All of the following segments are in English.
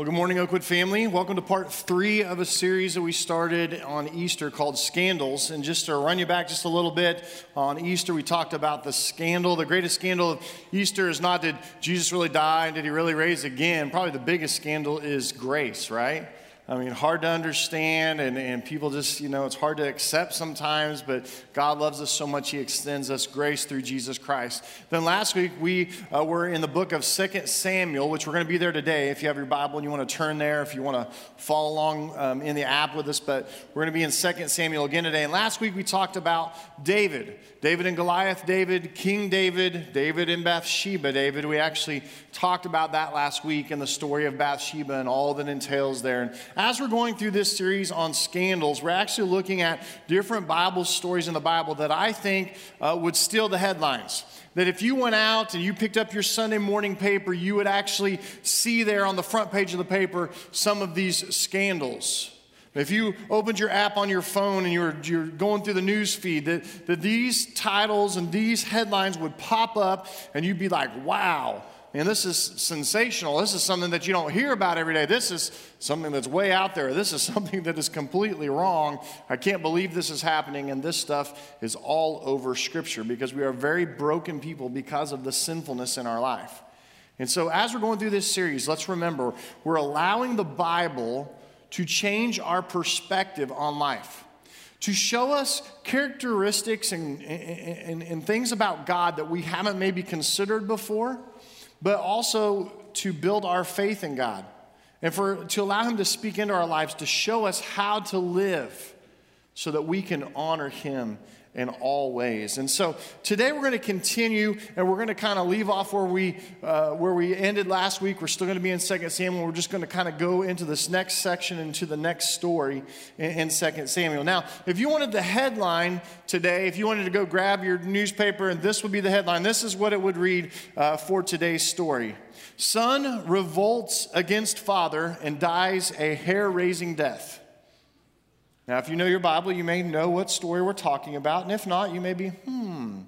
Well, good morning, Oakwood family. Welcome to part three of a series that we started on Easter called Scandals. And just to run you back just a little bit, on Easter we talked about the scandal. The greatest scandal of Easter is not did Jesus really die and did he really raise again? Probably the biggest scandal is grace, right? I mean, hard to understand, and, and people just, you know, it's hard to accept sometimes, but God loves us so much, He extends us grace through Jesus Christ. Then last week, we uh, were in the book of Second Samuel, which we're going to be there today. If you have your Bible and you want to turn there, if you want to follow along um, in the app with us, but we're going to be in Second Samuel again today. And last week, we talked about David. David and Goliath, David, King David, David and Bathsheba, David. We actually talked about that last week and the story of Bathsheba and all that entails there. And as we're going through this series on scandals, we're actually looking at different Bible stories in the Bible that I think uh, would steal the headlines. That if you went out and you picked up your Sunday morning paper, you would actually see there on the front page of the paper some of these scandals. If you opened your app on your phone and you're, you're going through the news feed, that, that these titles and these headlines would pop up and you'd be like, wow, and this is sensational. This is something that you don't hear about every day. This is something that's way out there. This is something that is completely wrong. I can't believe this is happening. And this stuff is all over Scripture because we are very broken people because of the sinfulness in our life. And so, as we're going through this series, let's remember we're allowing the Bible to change our perspective on life, to show us characteristics and, and, and, things about God that we haven't maybe considered before, but also to build our faith in God and for, to allow Him to speak into our lives, to show us how to live so that we can honor Him in all ways. And so today we're going to continue and we're going to kind of leave off where we, uh, where we ended last week. We're still going to be in 2 Samuel. We're just going to kind of go into this next section, into the next story in, in 2 Samuel. Now, if you wanted the headline today, if you wanted to go grab your newspaper and this would be the headline, this is what it would read uh, for today's story. Son revolts against father and dies a hair raising death. Now, if you know your Bible, you may know what story we're talking about. And if not, you may be, hmm,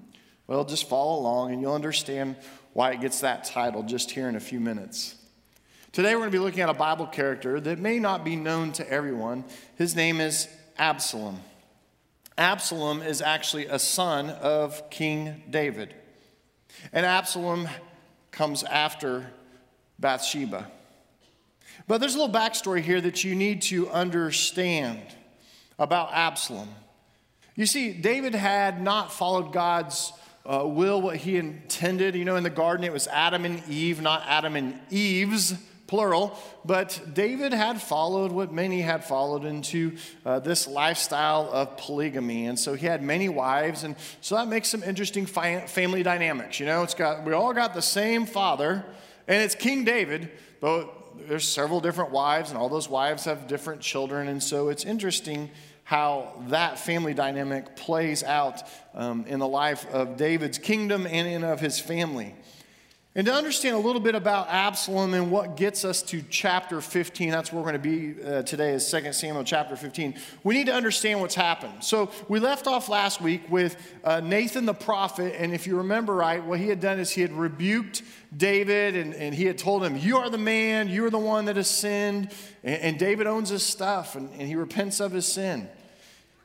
well, just follow along and you'll understand why it gets that title just here in a few minutes. Today, we're going to be looking at a Bible character that may not be known to everyone. His name is Absalom. Absalom is actually a son of King David. And Absalom comes after Bathsheba. But there's a little backstory here that you need to understand about Absalom. You see, David had not followed God's uh, will, what he intended. You know, in the garden, it was Adam and Eve, not Adam and Eve's, plural. But David had followed what many had followed into uh, this lifestyle of polygamy. And so he had many wives. And so that makes some interesting fi- family dynamics. You know, it's got, we all got the same father, and it's King David, but there's several different wives, and all those wives have different children. And so it's interesting how that family dynamic plays out um, in the life of David's kingdom and in of his family. And to understand a little bit about Absalom and what gets us to chapter 15, that's where we're going to be uh, today, is 2 Samuel chapter 15. We need to understand what's happened. So we left off last week with uh, Nathan the prophet, and if you remember right, what he had done is he had rebuked David and, and he had told him, You are the man, you are the one that has sinned. And, and David owns his stuff and, and he repents of his sin.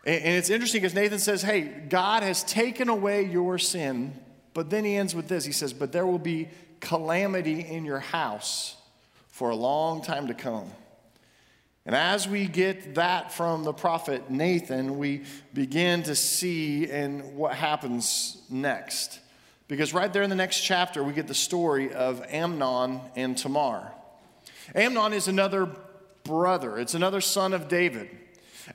And, and it's interesting because Nathan says, Hey, God has taken away your sin but then he ends with this he says, But there will be calamity in your house for a long time to come. And as we get that from the prophet Nathan, we begin to see and what happens next. Because right there in the next chapter, we get the story of Amnon and Tamar. Amnon is another brother, it's another son of David.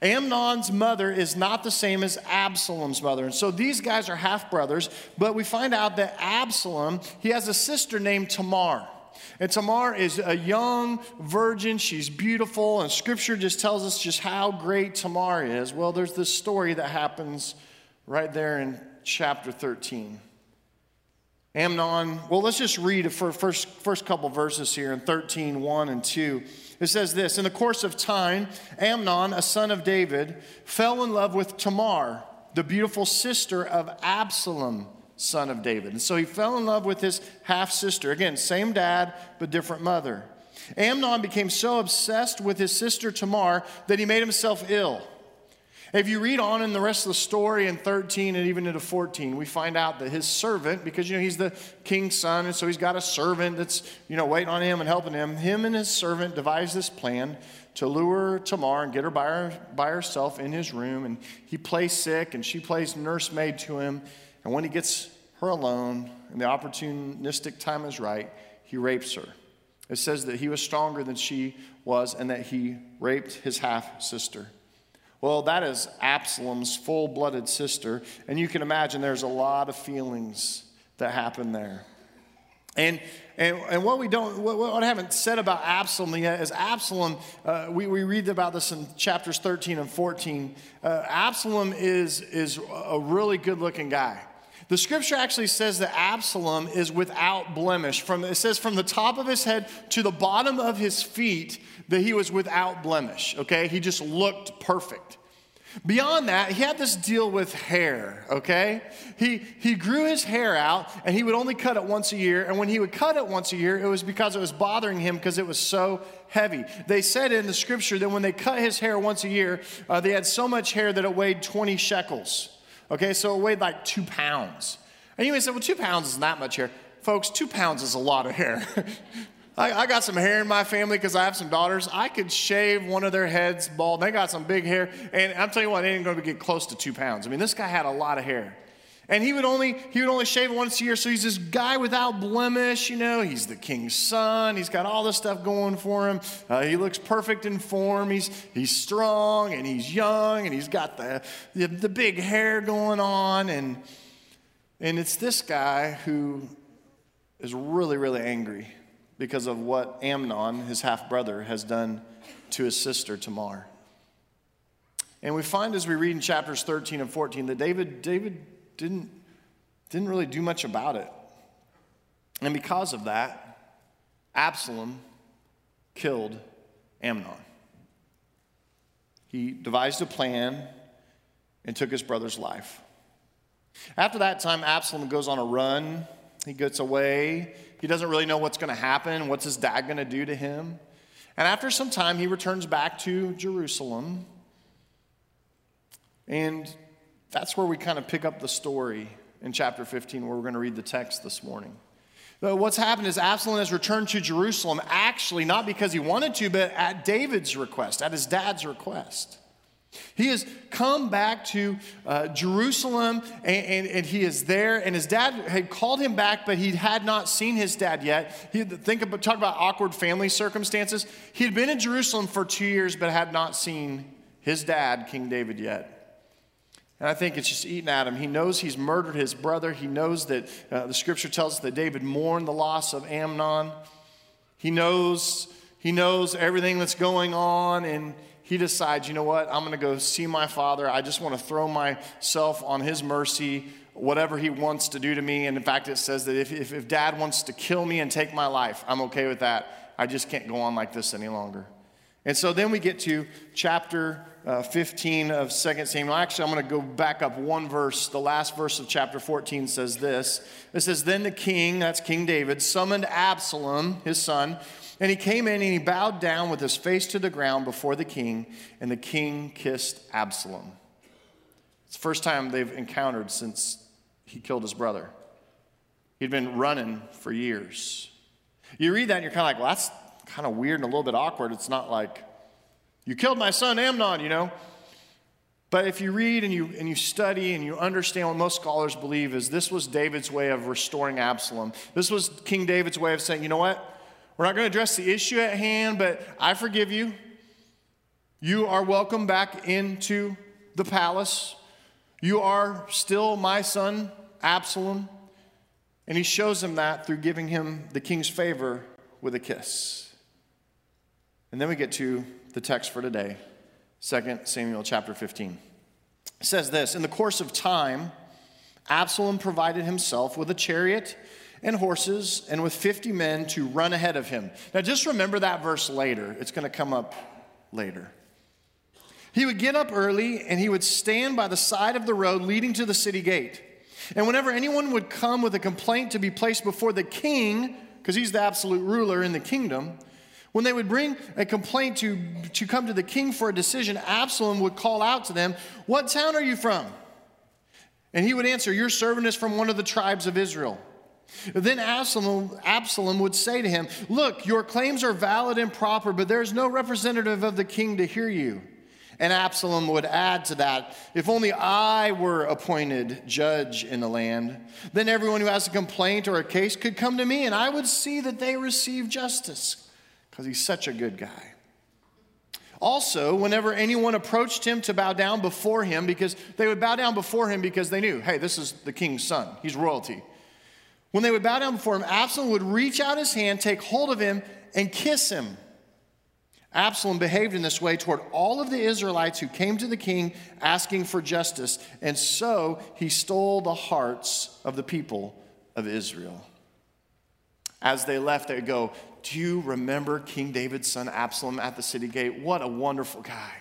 Amnon's mother is not the same as Absalom's mother. And so these guys are half brothers, but we find out that Absalom, he has a sister named Tamar. And Tamar is a young virgin. She's beautiful, and scripture just tells us just how great Tamar is. Well, there's this story that happens right there in chapter 13. Amnon, well, let's just read for first, first couple verses here in 13, 1 and 2. It says this In the course of time, Amnon, a son of David, fell in love with Tamar, the beautiful sister of Absalom, son of David. And so he fell in love with his half sister. Again, same dad, but different mother. Amnon became so obsessed with his sister Tamar that he made himself ill. If you read on in the rest of the story in 13 and even into 14, we find out that his servant, because you know he's the king's son, and so he's got a servant that's you know waiting on him and helping him. Him and his servant devise this plan to lure Tamar and get her by, her by herself in his room. And he plays sick, and she plays nursemaid to him. And when he gets her alone, and the opportunistic time is right, he rapes her. It says that he was stronger than she was, and that he raped his half sister. Well, that is Absalom's full blooded sister. And you can imagine there's a lot of feelings that happen there. And, and, and what we don't, what, what I haven't said about Absalom yet is Absalom, uh, we, we read about this in chapters 13 and 14. Uh, Absalom is, is a really good looking guy. The scripture actually says that Absalom is without blemish. From, it says from the top of his head to the bottom of his feet that he was without blemish, okay? He just looked perfect. Beyond that, he had this deal with hair, okay? He, he grew his hair out and he would only cut it once a year. And when he would cut it once a year, it was because it was bothering him because it was so heavy. They said in the scripture that when they cut his hair once a year, uh, they had so much hair that it weighed 20 shekels, okay? So it weighed like two pounds. And you may say, well, two pounds isn't that much hair. Folks, two pounds is a lot of hair. I, I, got some hair in my family because I have some daughters. I could shave one of their heads bald. They got some big hair. And I'm telling you what, they ain't going to get close to two pounds. I mean, this guy had a lot of hair. And he would only he would only shave once a year. So he's this guy without blemish, you know. He's the king's son. He's got all this stuff going for him. Uh, he looks perfect in form. He's he's strong and he's young and he's got the, the the big hair going on. And and it's this guy who is really really angry because of what Amnon, his half brother, has done to his sister Tamar. And we find as we read in chapters 13 and 14 that David, David didn't, didn't really do much about it. And because of that, Absalom killed Amnon. He devised a plan and took his brother's life. After that time, Absalom goes on a run. He gets away he doesn't really know what's going to happen, what's his dad going to do to him. And after some time, he returns back to Jerusalem. And that's where we kind of pick up the story in chapter 15, where we're going to read the text this morning. But what's happened is Absalom has returned to Jerusalem, actually, not because he wanted to, but at David's request, at his dad's request. He has come back to uh, Jerusalem and, and, and, he is there. And his dad had called him back, but he had not seen his dad yet. He think about talk about awkward family circumstances. He had been in Jerusalem for two years, but had not seen his dad, King David, yet. And I think it's just eating at him. He knows he's murdered his brother. He knows that uh, the scripture tells us that David mourned the loss of Amnon. He knows he knows everything that's going on and he decides, you know what, I'm going to go see my father. I just want to throw myself on his mercy, whatever he wants to do to me. And in fact, it says that if, if, if dad wants to kill me and take my life, I'm okay with that. I just can't go on like this any longer. And so then we get to chapter uh, 15 of 2 Samuel. Actually, I'm going to go back up one verse. The last verse of chapter 14 says this It says, Then the king, that's King David, summoned Absalom, his son and he came in and he bowed down with his face to the ground before the king, and the king kissed Absalom. It's the first time they've encountered since he killed his brother. He'd been running for years. You read that and you're kind of like, well, that's kind of weird and a little bit awkward. It's not like, you killed my son Amnon, you know. But if you read and you, and you study and you understand what most scholars believe is this was David's way of restoring Absalom. This was King David's way of saying, you know what? We're not going to address the issue at hand, but I forgive you. You are welcome back into the palace. You are still my son, Absalom. And he shows him that through giving him the king's favor with a kiss. And then we get to the text for today, 2 Samuel chapter 15. It says this In the course of time, Absalom provided himself with a chariot and horses and with 50 men to run ahead of him. Now, just remember that verse later. It's going to come up later. He would get up early and he would stand by the side of the road leading to the city gate. And whenever anyone would come with a complaint to be placed before the king, because he's the absolute ruler in the kingdom, When they would bring a complaint to, to come to the king for a decision, Absalom would call out to them, What town are you from? And he would answer, Your servant is from one of the tribes of Israel. Then Absalom, Absalom would say to him, Look, your claims are valid and proper, but there is no representative of the king to hear you. And Absalom would add to that, If only I were appointed judge in the land, then everyone who has a complaint or a case could come to me, and I would see that they receive justice, because he's such a good guy. Also, whenever anyone approached him to bow down before him, because they would bow down before him because they knew, hey, this is the king's son, he's royalty. When they would bow down before him, Absalom would reach out his hand, take hold of him, and kiss him. Absalom behaved in this way toward all of the Israelites who came to the king asking for justice, and so he stole the hearts of the people of Israel. As they left, they go, Do you remember King David's son Absalom at the city gate? What a wonderful guy.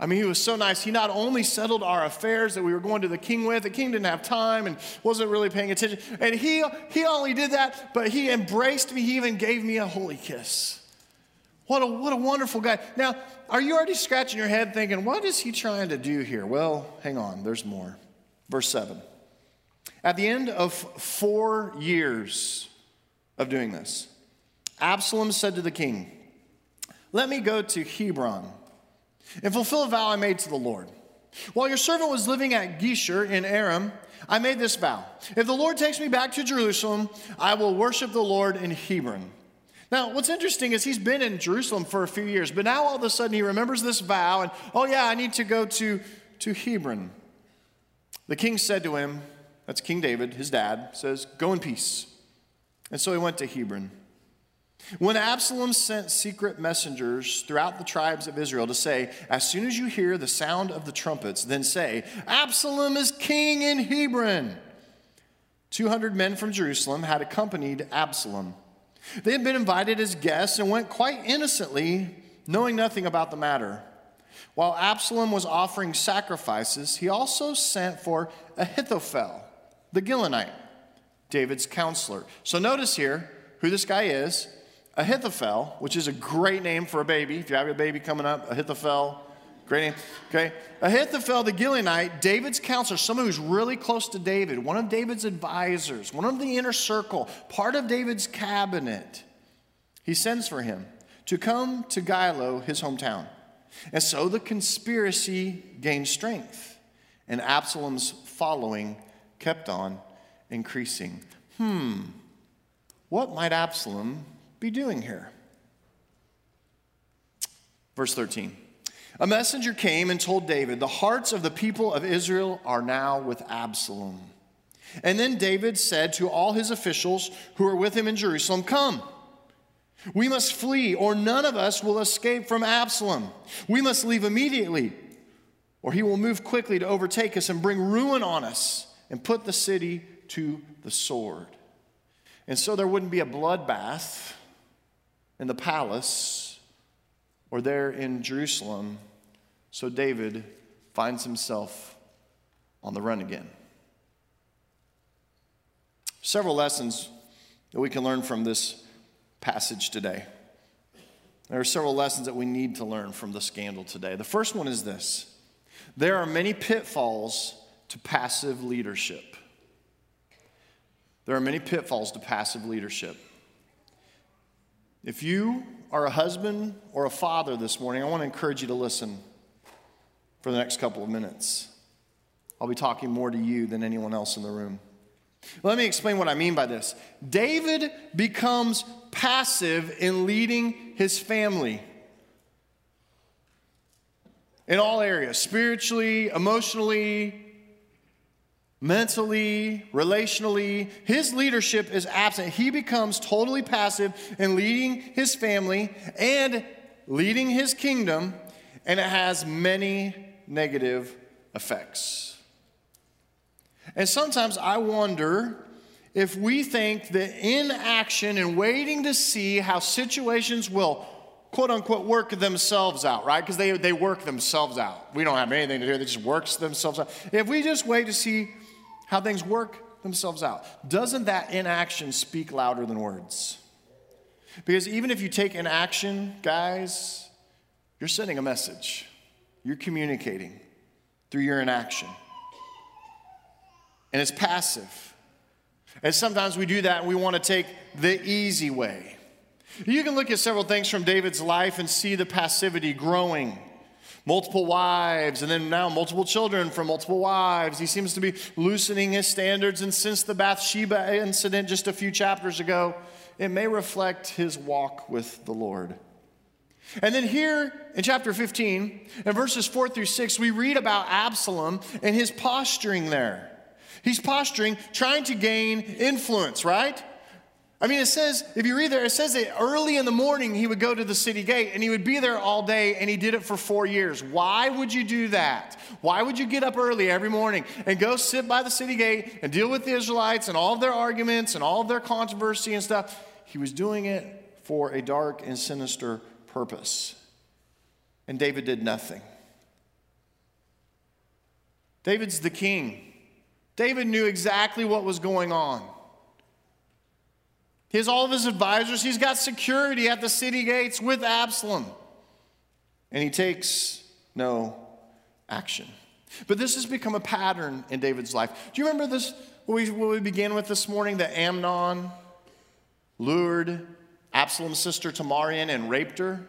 I mean, he was so nice. He not only settled our affairs that we were going to the king with, the king didn't have time and wasn't really paying attention. And he, he only did that, but he embraced me. He even gave me a holy kiss. What a, what a wonderful guy. Now, are you already scratching your head thinking, what is he trying to do here? Well, hang on, there's more. Verse 7. At the end of four years of doing this, Absalom said to the king, Let me go to Hebron and fulfill a vow I made to the Lord. While your servant was living at Geshur in Aram, I made this vow If the Lord takes me back to Jerusalem, I will worship the Lord in Hebron. Now, what's interesting is he's been in Jerusalem for a few years, but now all of a sudden he remembers this vow and, oh, yeah, I need to go to, to Hebron. The king said to him, that's King David, his dad, says, Go in peace. And so he went to Hebron. When Absalom sent secret messengers throughout the tribes of Israel to say, As soon as you hear the sound of the trumpets, then say, Absalom is king in Hebron. 200 men from Jerusalem had accompanied Absalom. They had been invited as guests and went quite innocently, knowing nothing about the matter. While Absalom was offering sacrifices, he also sent for Ahithophel, the Gilonite, David's counselor. So notice here who this guy is Ahithophel, which is a great name for a baby. If you have a baby coming up, Ahithophel, Great name. Okay. Ahithophel the Gilonite, David's counselor, someone who's really close to David, one of David's advisors, one of the inner circle, part of David's cabinet. He sends for him to come to Gilo, his hometown. And so the conspiracy gained strength, and Absalom's following kept on increasing. Hmm, what might Absalom be doing here? Verse 13. A messenger came and told David, The hearts of the people of Israel are now with Absalom. And then David said to all his officials who were with him in Jerusalem, Come, we must flee, or none of us will escape from Absalom. We must leave immediately, or he will move quickly to overtake us and bring ruin on us and put the city to the sword. And so there wouldn't be a bloodbath in the palace or there in Jerusalem. So David finds himself on the run again. Several lessons that we can learn from this passage today. There are several lessons that we need to learn from the scandal today. The first one is this there are many pitfalls to passive leadership. There are many pitfalls to passive leadership. If you are a husband or a father this morning, I want to encourage you to listen for the next couple of minutes. I'll be talking more to you than anyone else in the room. Let me explain what I mean by this. David becomes passive in leading his family in all areas spiritually, emotionally, mentally, relationally. His leadership is absent. He becomes totally passive in leading his family and leading his kingdom, and it has many negative effects. And sometimes I wonder if we think that inaction and waiting to see how situations will quote unquote work themselves out, right? Because they, they work themselves out. We don't have anything to do, they just works themselves out. If we just wait to see how things work themselves out. Doesn't that inaction speak louder than words? Because even if you take an action, guys, you're sending a message. You're communicating through your inaction. And it's passive. And sometimes we do that and we want to take the easy way. You can look at several things from David's life and see the passivity growing. Multiple wives, and then now multiple children from multiple wives. He seems to be loosening his standards. And since the Bathsheba incident just a few chapters ago, it may reflect his walk with the Lord. And then here in chapter 15, in verses 4 through 6, we read about Absalom and his posturing there. He's posturing, trying to gain influence, right? I mean, it says, if you read there, it says that early in the morning he would go to the city gate and he would be there all day and he did it for four years. Why would you do that? Why would you get up early every morning and go sit by the city gate and deal with the Israelites and all of their arguments and all of their controversy and stuff? He was doing it for a dark and sinister purpose. And David did nothing. David's the king. David knew exactly what was going on. He has all of his advisors. He's got security at the city gates with Absalom. And he takes no action. But this has become a pattern in David's life. Do you remember this, what we, what we began with this morning? That Amnon lured Absalom's sister Tamar in and raped her?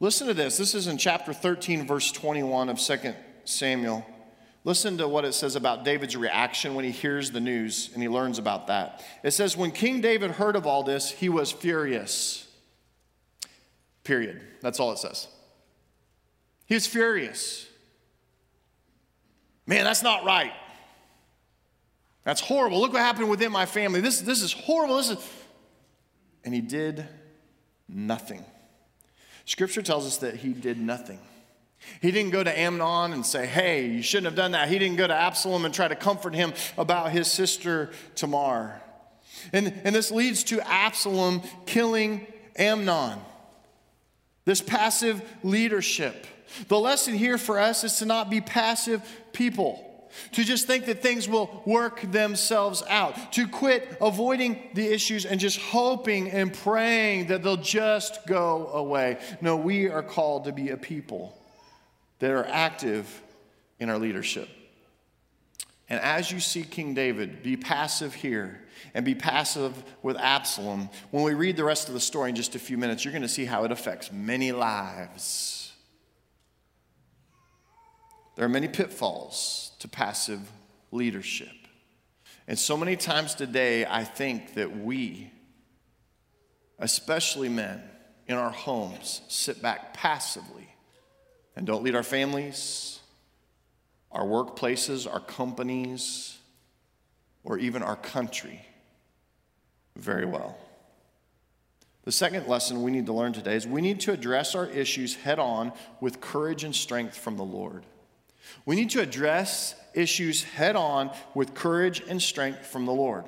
Listen to this. This is in chapter 13, verse 21 of 2 Samuel. Listen to what it says about David's reaction when he hears the news and he learns about that. It says, When King David heard of all this, he was furious. Period. That's all it says. He was furious. Man, that's not right. That's horrible. Look what happened within my family. This, this is horrible. This is... And he did nothing. Scripture tells us that he did nothing. He didn't go to Amnon and say, Hey, you shouldn't have done that. He didn't go to Absalom and try to comfort him about his sister Tamar. And, and this leads to Absalom killing Amnon. This passive leadership. The lesson here for us is to not be passive people to just think that things will work themselves out, to quit avoiding the issues and just hoping and praying that they'll just go away. No, we are called to be a people that are active in our leadership. And as you see King David be passive here and be passive with Absalom, when we read the rest of the story in just a few minutes, you're going to see how it affects many lives. There are many pitfalls to passive leadership. And so many times today, I think that we, especially men in our homes, sit back passively and don't lead our families, our workplaces, our companies, or even our country very well. The second lesson we need to learn today is we need to address our issues head on with courage and strength from the Lord. We need to address issues head on with courage and strength from the Lord.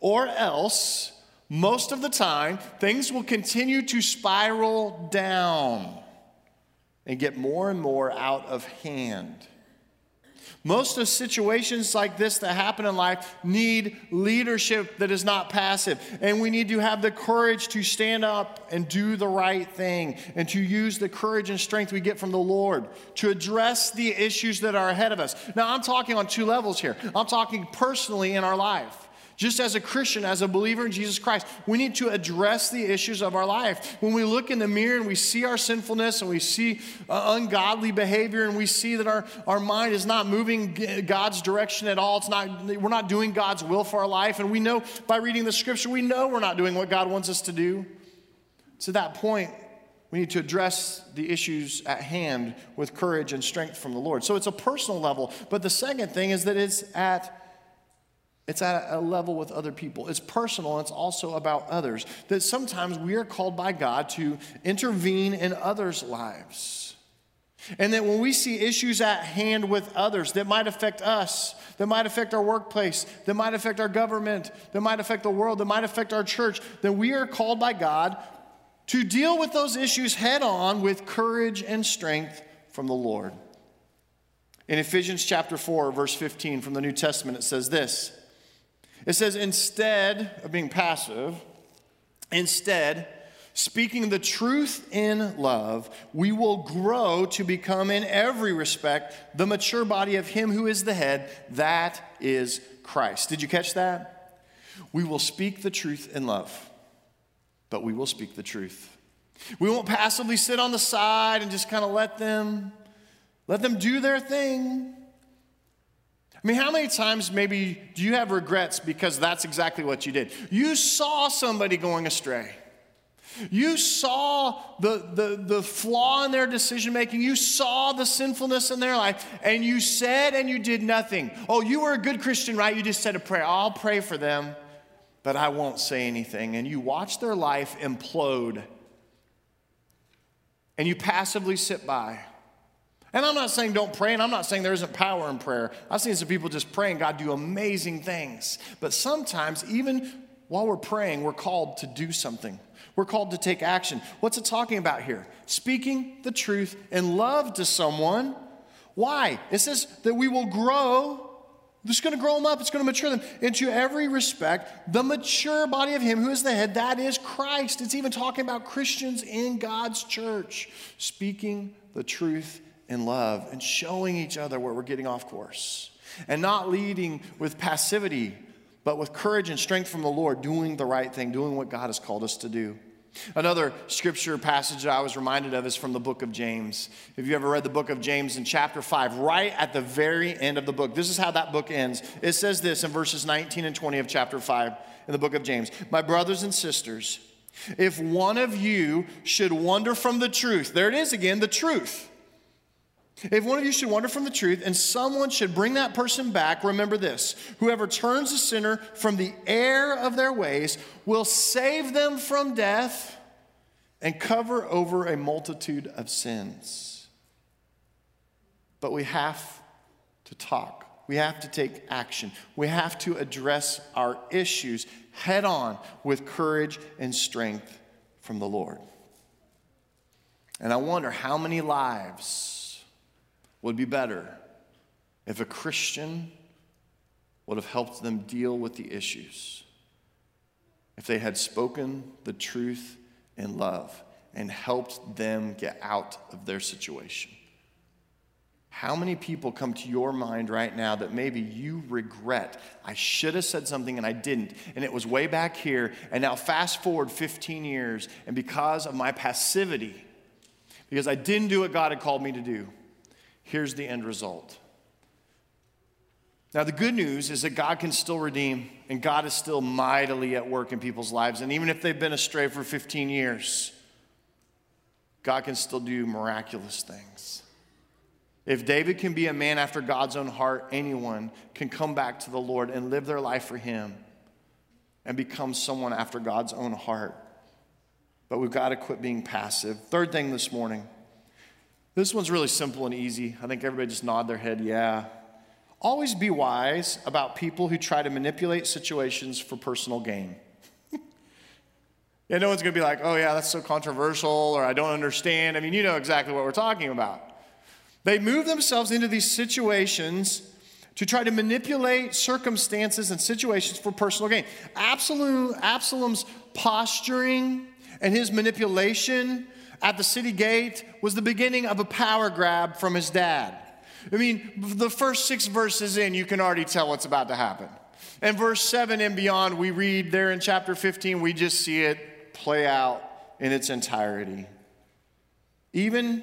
Or else, most of the time, things will continue to spiral down and get more and more out of hand. Most of situations like this that happen in life need leadership that is not passive. And we need to have the courage to stand up and do the right thing and to use the courage and strength we get from the Lord to address the issues that are ahead of us. Now, I'm talking on two levels here. I'm talking personally in our life. Just as a Christian, as a believer in Jesus Christ, we need to address the issues of our life. When we look in the mirror and we see our sinfulness and we see uh, ungodly behavior and we see that our, our mind is not moving God's direction at all, it's not, we're not doing God's will for our life. And we know by reading the scripture, we know we're not doing what God wants us to do. To that point, we need to address the issues at hand with courage and strength from the Lord. So it's a personal level. But the second thing is that it's at it's at a level with other people. It's personal, it's also about others. That sometimes we are called by God to intervene in others' lives. And that when we see issues at hand with others that might affect us, that might affect our workplace, that might affect our government, that might affect the world, that might affect our church, that we are called by God to deal with those issues head on with courage and strength from the Lord. In Ephesians chapter 4, verse 15 from the New Testament, it says this. It says, instead of being passive, Instead, speaking the truth in love, we will grow to become, in every respect, the mature body of Him who is the head, that is Christ. Did you catch that? We will speak the truth in love, but we will speak the truth. We won't passively sit on the side and just kind of let them let them do their thing. I mean, how many times maybe do you have regrets because that's exactly what you did? You saw somebody going astray. You saw the, the, the flaw in their decision making. You saw the sinfulness in their life, and you said and you did nothing. Oh, you were a good Christian, right? You just said a prayer. I'll pray for them, but I won't say anything. And you watch their life implode, and you passively sit by. And I'm not saying don't pray, and I'm not saying there isn't power in prayer. I've seen some people just praying, God do amazing things. But sometimes, even while we're praying, we're called to do something. We're called to take action. What's it talking about here? Speaking the truth in love to someone. Why? It says that we will grow. It's going to grow them up. It's going to mature them into every respect. The mature body of Him who is the head, that is Christ. It's even talking about Christians in God's church, speaking the truth in love and showing each other where we're getting off course and not leading with passivity, but with courage and strength from the Lord, doing the right thing, doing what God has called us to do. Another scripture passage that I was reminded of is from the book of James. If you ever read the book of James in chapter 5, right at the very end of the book, this is how that book ends. It says this in verses 19 and 20 of chapter 5 in the book of James My brothers and sisters, if one of you should wander from the truth, there it is again, the truth if one of you should wander from the truth and someone should bring that person back, remember this whoever turns a sinner from the error of their ways will save them from death and cover over a multitude of sins. But we have to talk. We have to take action. We have to address our issues head on with courage and strength from the Lord. And I wonder how many lives would be better if a Christian would have helped them deal with the issues, if they had spoken the truth in love and helped them get out of their situation. How many people come to your mind right now that maybe you regret? I should have said something and I didn't, and it was way back here, and now fast forward 15 years, and because of my passivity, because I didn't do what God had called me to do, here's the end result. Now, the good news is that God can still redeem, and God is still mightily at work in people's lives. And even if they've been astray for 15 years, God can still do miraculous things. If David can be a man after God's own heart, anyone can come back to the Lord and live their life for Him and become someone after God's own heart. But we've got to quit being passive. Third thing this morning this one's really simple and easy. I think everybody just nod their head, yeah. Always be wise about people who try to manipulate situations for personal gain. yeah, no one's to be like, oh, yeah, that's so controversial, or I don't understand. I mean, you know exactly what we're talking about. They move themselves into these situations to try to manipulate circumstances and situations for personal gain. Absalom, Absalom's posturing and his manipulation at the city gate was the beginning of a power grab from his dad. I mean, the first six verses in, you can already tell what's about to happen. And verse 7 and beyond, we read there in chapter 15, we just see it play out in its entirety. Even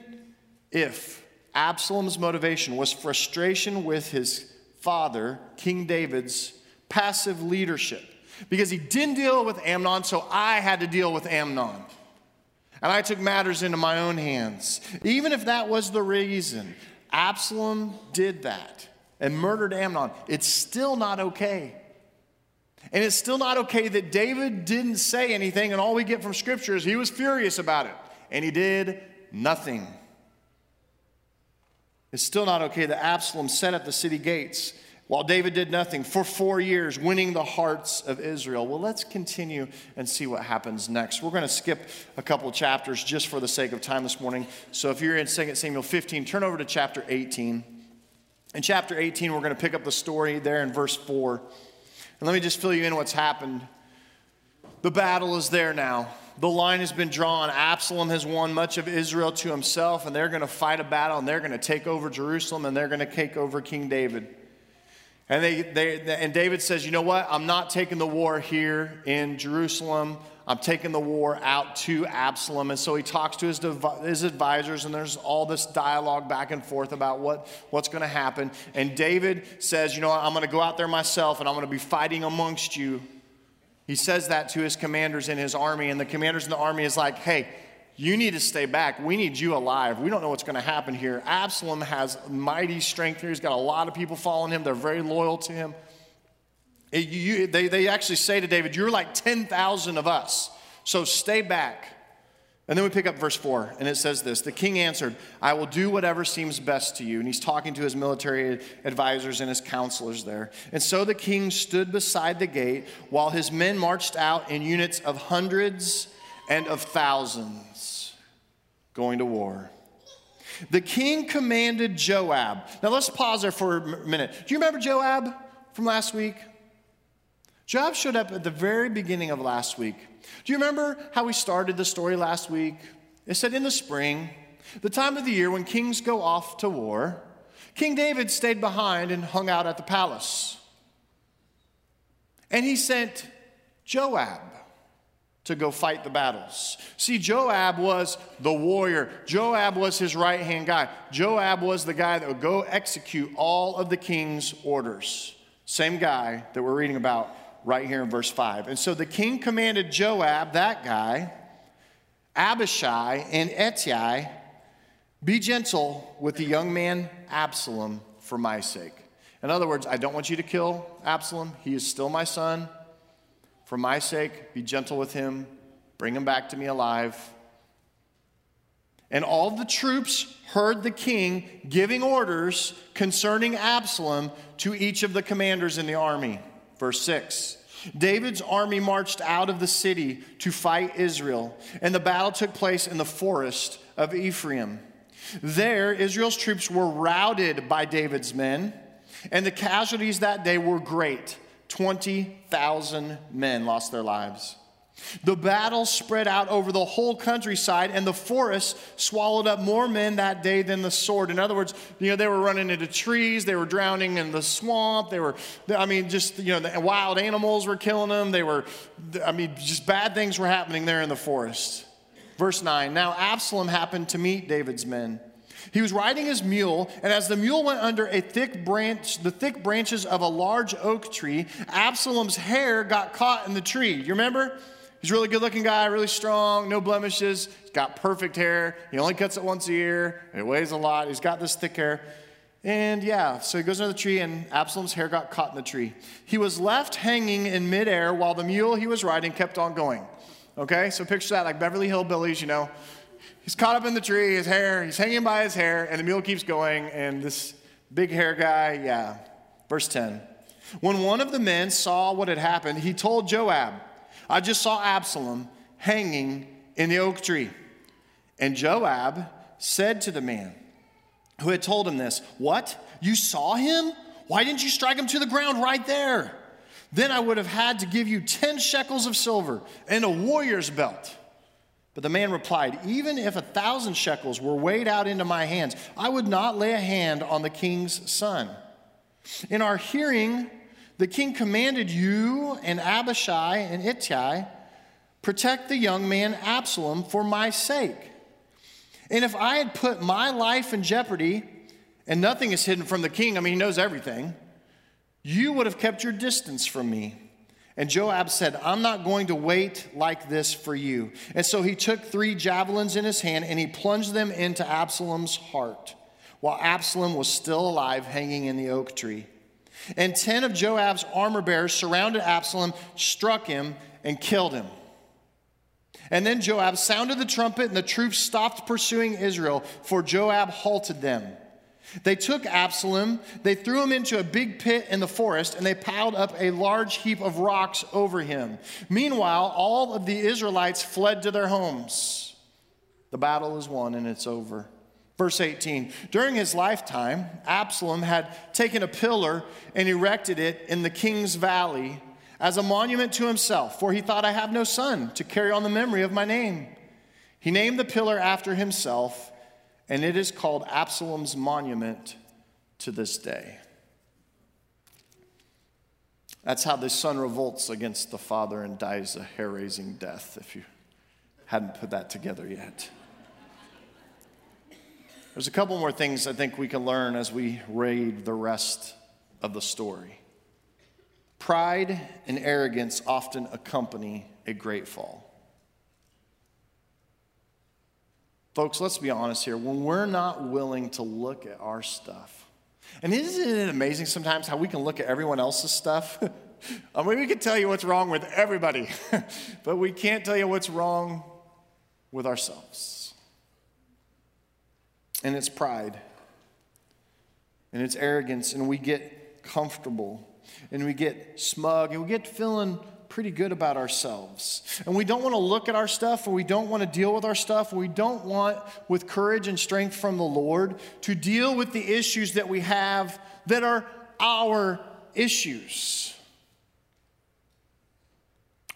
if Absalom's motivation was frustration with his father, King David's passive leadership, because he didn't deal with Amnon, so I had to deal with Amnon and I took matters into my own hands. Even if that was the reason, Absalom did that and murdered Amnon. It's still not okay. And it's still not okay that David didn't say anything, and all we get from Scripture is he was furious about it, and he did nothing. It's still not okay that Absalom sat at the city gates while David did nothing for four years, winning the hearts of Israel. Well, let's continue and see what happens next. We're going to skip a couple chapters just for the sake of time this morning. So if you're in 2 Samuel 15, turn over to chapter 18. In chapter 18, we're going to pick up the story there in verse 4. And let me just fill you in what's happened. the battle is there now. The line has been drawn. Absalom has won much of Israel to himself, and they're going to fight a battle, and they're going to take over Jerusalem, and they're going to take over King David. And, they, they, and David says, You know what? I'm not taking the war here in Jerusalem. I'm taking the war out to Absalom. And so he talks to his, his advisors, and there's all this dialogue back and forth about what, what's going to happen. And David says, You know what? I'm going to go out there myself, and I'm going to be fighting amongst you. He says that to his commanders in his army, and the commanders in the army is like, Hey, you need to stay back. We need you alive. We don't know what's going to happen here. Absalom has mighty strength here. He's got a lot of people following him, they're very loyal to him. It, you, they, they actually say to David, You're like 10,000 of us, so stay back. And then we pick up verse 4, and it says this The king answered, I will do whatever seems best to you. And he's talking to his military advisors and his counselors there. And so the king stood beside the gate while his men marched out in units of hundreds and of thousands going to war. The king commanded Joab. Now let's pause there for a minute. Do you remember Joab from last week? Joab showed up at the very beginning of last week. Do you remember how we started the story last week? It said in the spring, the time of the year when kings go off to war, King David stayed behind and hung out at the palace. And he sent Joab to go fight the battles. See, Joab was the warrior. Joab was his right hand guy. Joab was the guy that would go execute all of the king's orders. Same guy that we're reading about right here in verse 5. And so the king commanded Joab, that guy, Abishai, and Ittai, be gentle with the young man Absalom for my sake. In other words, I don't want you to kill Absalom. He is still my son. For my sake, be gentle with him, bring him back to me alive. And all the troops heard the king giving orders concerning Absalom to each of the commanders in the army. Verse 6 David's army marched out of the city to fight Israel, and the battle took place in the forest of Ephraim. There, Israel's troops were routed by David's men, and the casualties that day were great. 20,000 men lost their lives. The battle spread out over the whole countryside, and the forest swallowed up more men that day than the sword. In other words, you know, they were running into trees, they were drowning in the swamp, they were, I mean, just, you know, the wild animals were killing them. They were, I mean, just bad things were happening there in the forest. Verse 9 Now Absalom happened to meet David's men. He was riding his mule, and as the mule went under a thick branch, the thick branches of a large oak tree, Absalom's hair got caught in the tree. You remember? He's a really good looking guy, really strong, no blemishes. He's got perfect hair. He only cuts it once a year. It weighs a lot. He's got this thick hair. And yeah, so he goes under the tree, and Absalom's hair got caught in the tree. He was left hanging in midair while the mule he was riding kept on going. Okay, so picture that like Beverly Hillbillies, you know, He's caught up in the tree, his hair, he's hanging by his hair, and the mule keeps going, and this big hair guy, yeah. Verse 10. When one of the men saw what had happened, he told Joab, I just saw Absalom hanging in the oak tree. And Joab said to the man who had told him this, What? You saw him? Why didn't you strike him to the ground right there? Then I would have had to give you 10 shekels of silver and a warrior's belt. But the man replied, Even if a thousand shekels were weighed out into my hands, I would not lay a hand on the king's son. In our hearing, the king commanded you and Abishai and Ittai, protect the young man Absalom for my sake. And if I had put my life in jeopardy, and nothing is hidden from the king, I mean, he knows everything, you would have kept your distance from me. And Joab said, I'm not going to wait like this for you. And so he took three javelins in his hand and he plunged them into Absalom's heart while Absalom was still alive, hanging in the oak tree. And 10 of Joab's armor bearers surrounded Absalom, struck him, and killed him. And then Joab sounded the trumpet, and the troops stopped pursuing Israel, for Joab halted them. They took Absalom, they threw him into a big pit in the forest, and they piled up a large heap of rocks over him. Meanwhile, all of the Israelites fled to their homes. The battle is won and it's over. Verse 18 During his lifetime, Absalom had taken a pillar and erected it in the king's valley as a monument to himself, for he thought, I have no son to carry on the memory of my name. He named the pillar after himself, and it is called Absalom's monument to this day. That's how the son revolts against the father and dies a hair raising death, if you hadn't put that together yet. There's a couple more things I think we can learn as we read the rest of the story. Pride and arrogance often accompany a great fall. Folks, let's be honest here. When we're not willing to look at our stuff, and isn't it amazing sometimes how we can look at everyone else's stuff? I mean, we can tell you what's wrong with everybody, but we can't tell you what's wrong with ourselves. And it's pride, and it's arrogance, and we get comfortable, and we get smug, and we get feeling pretty good about ourselves. And we don't want to look at our stuff, or we don't want to deal with our stuff, or we don't want, with courage and strength from the Lord, to deal with the issues that we have that are our issues.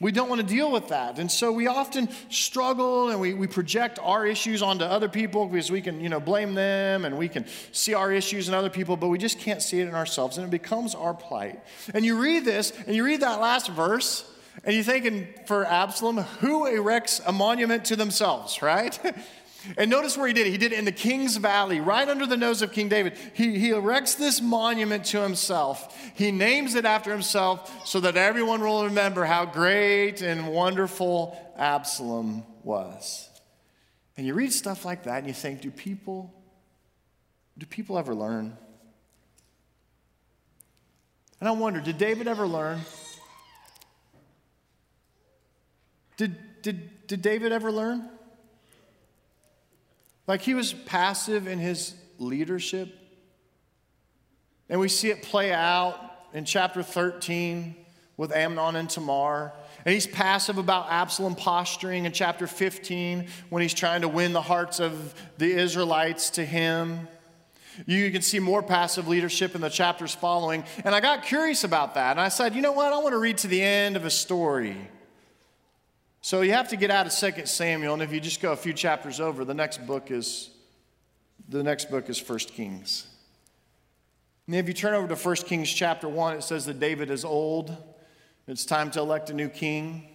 We don't want to deal with that. And so we often struggle and we, we project our issues onto other people because we can, you know, blame them and we can see our issues in other people, but we just can't see it in ourselves and it becomes our plight. And you read this and you read that last verse and you're thinking for Absalom, who erects a monument to themselves, right? And notice where he did it. He did it in the King's Valley, right under the nose of King David. He, he erects this monument to himself. He names it after himself so that everyone will remember how great and wonderful Absalom was. And you read stuff like that and you think, do people, do people ever learn? And I wonder, did David ever learn? Did, did, did David ever learn? Like he was passive in his leadership. And we see it play out in chapter 13 with Amnon and Tamar. And he's passive about Absalom posturing in chapter 15 when he's trying to win the hearts of the Israelites to him. You can see more passive leadership in the chapters following. And I got curious about that. And I said, you know what? I want to read to the end of a story. So you have to get out of 2 Samuel, and if you just go a few chapters over, the next book is the next book is 1 Kings. And if you turn over to 1 Kings chapter 1, it says that David is old. It's time to elect a new king.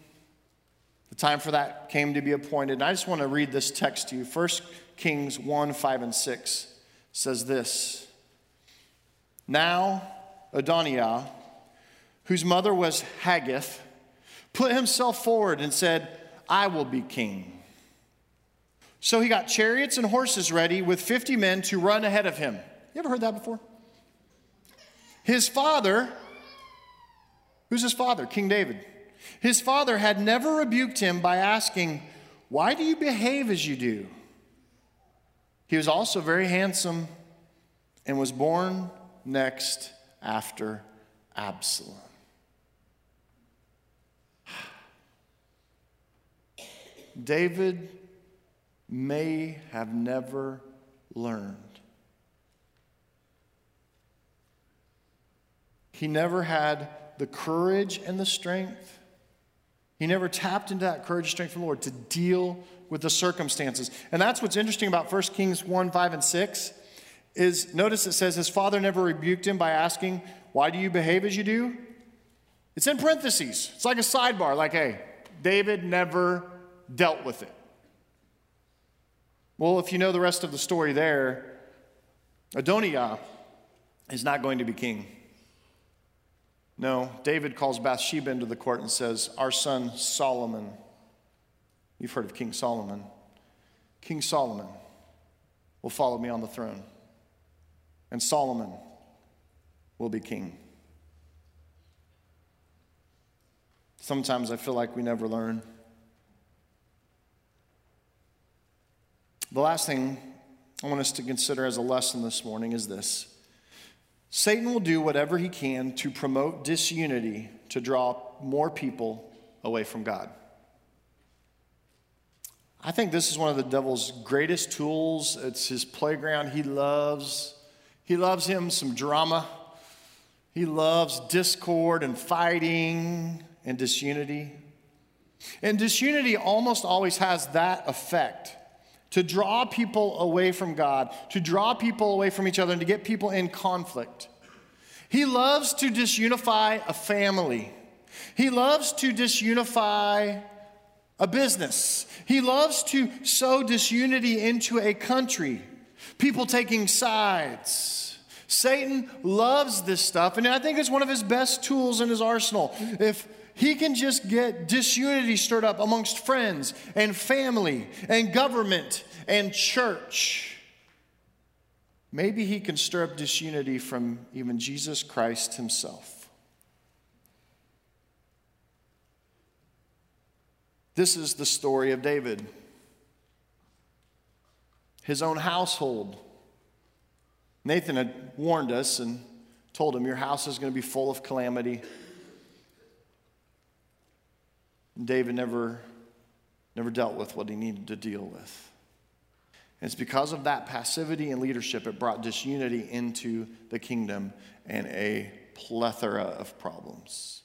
The time for that came to be appointed. And I just want to read this text to you. 1 Kings 1, 5, and 6 says this Now Adonijah, whose mother was Haggith, put himself forward and said, I will be king. So he got chariots and horses ready with 50 men to run ahead of him. You ever heard that before? His father, who's his father? King David. His father had never rebuked him by asking, Why do you behave as you do? He was also very handsome and was born next after Absalom. David may have never learned. He never had the courage and the strength. He never tapped into that courage and strength from the Lord to deal with the circumstances. And that's what's interesting about 1 Kings 1 5 and 6 is notice it says his father never rebuked him by asking, Why do you behave as you do? It's in parentheses. It's like a sidebar, like, hey, David never dealt with it. Well, if you know the rest of the story there, Adonijah is not going to be king. No, David calls Bathsheba into the court and says, Our son Solomon, you've heard of King Solomon, King Solomon will follow me on the throne, and Solomon will be king. Sometimes I feel like we never learn. The last thing I want us to consider as a lesson this morning is this Satan will do whatever he can to promote disunity to draw more people away from God. I think this is one of the devil's greatest tools. It's his playground. He loves he loves him some drama. He loves discord and fighting and disunity. And disunity almost always has that effect to draw people away from God, to draw people away from each other, and to get people in conflict. He loves to disunify a family. He loves to disunify a business. He loves to sow disunity into a country, people taking sides. Satan loves this stuff, and I think it's one of his best tools in his arsenal. If he can just get disunity stirred up amongst friends and family and government and church, maybe he can stir up disunity from even Jesus Christ himself. This is the story of David. His own household. Nathan had warned us and told him, Your house is going to be full of calamity. David never, never dealt with what he needed to deal with. And it's because of that passivity and leadership, it brought disunity into the kingdom and a plethora of problems.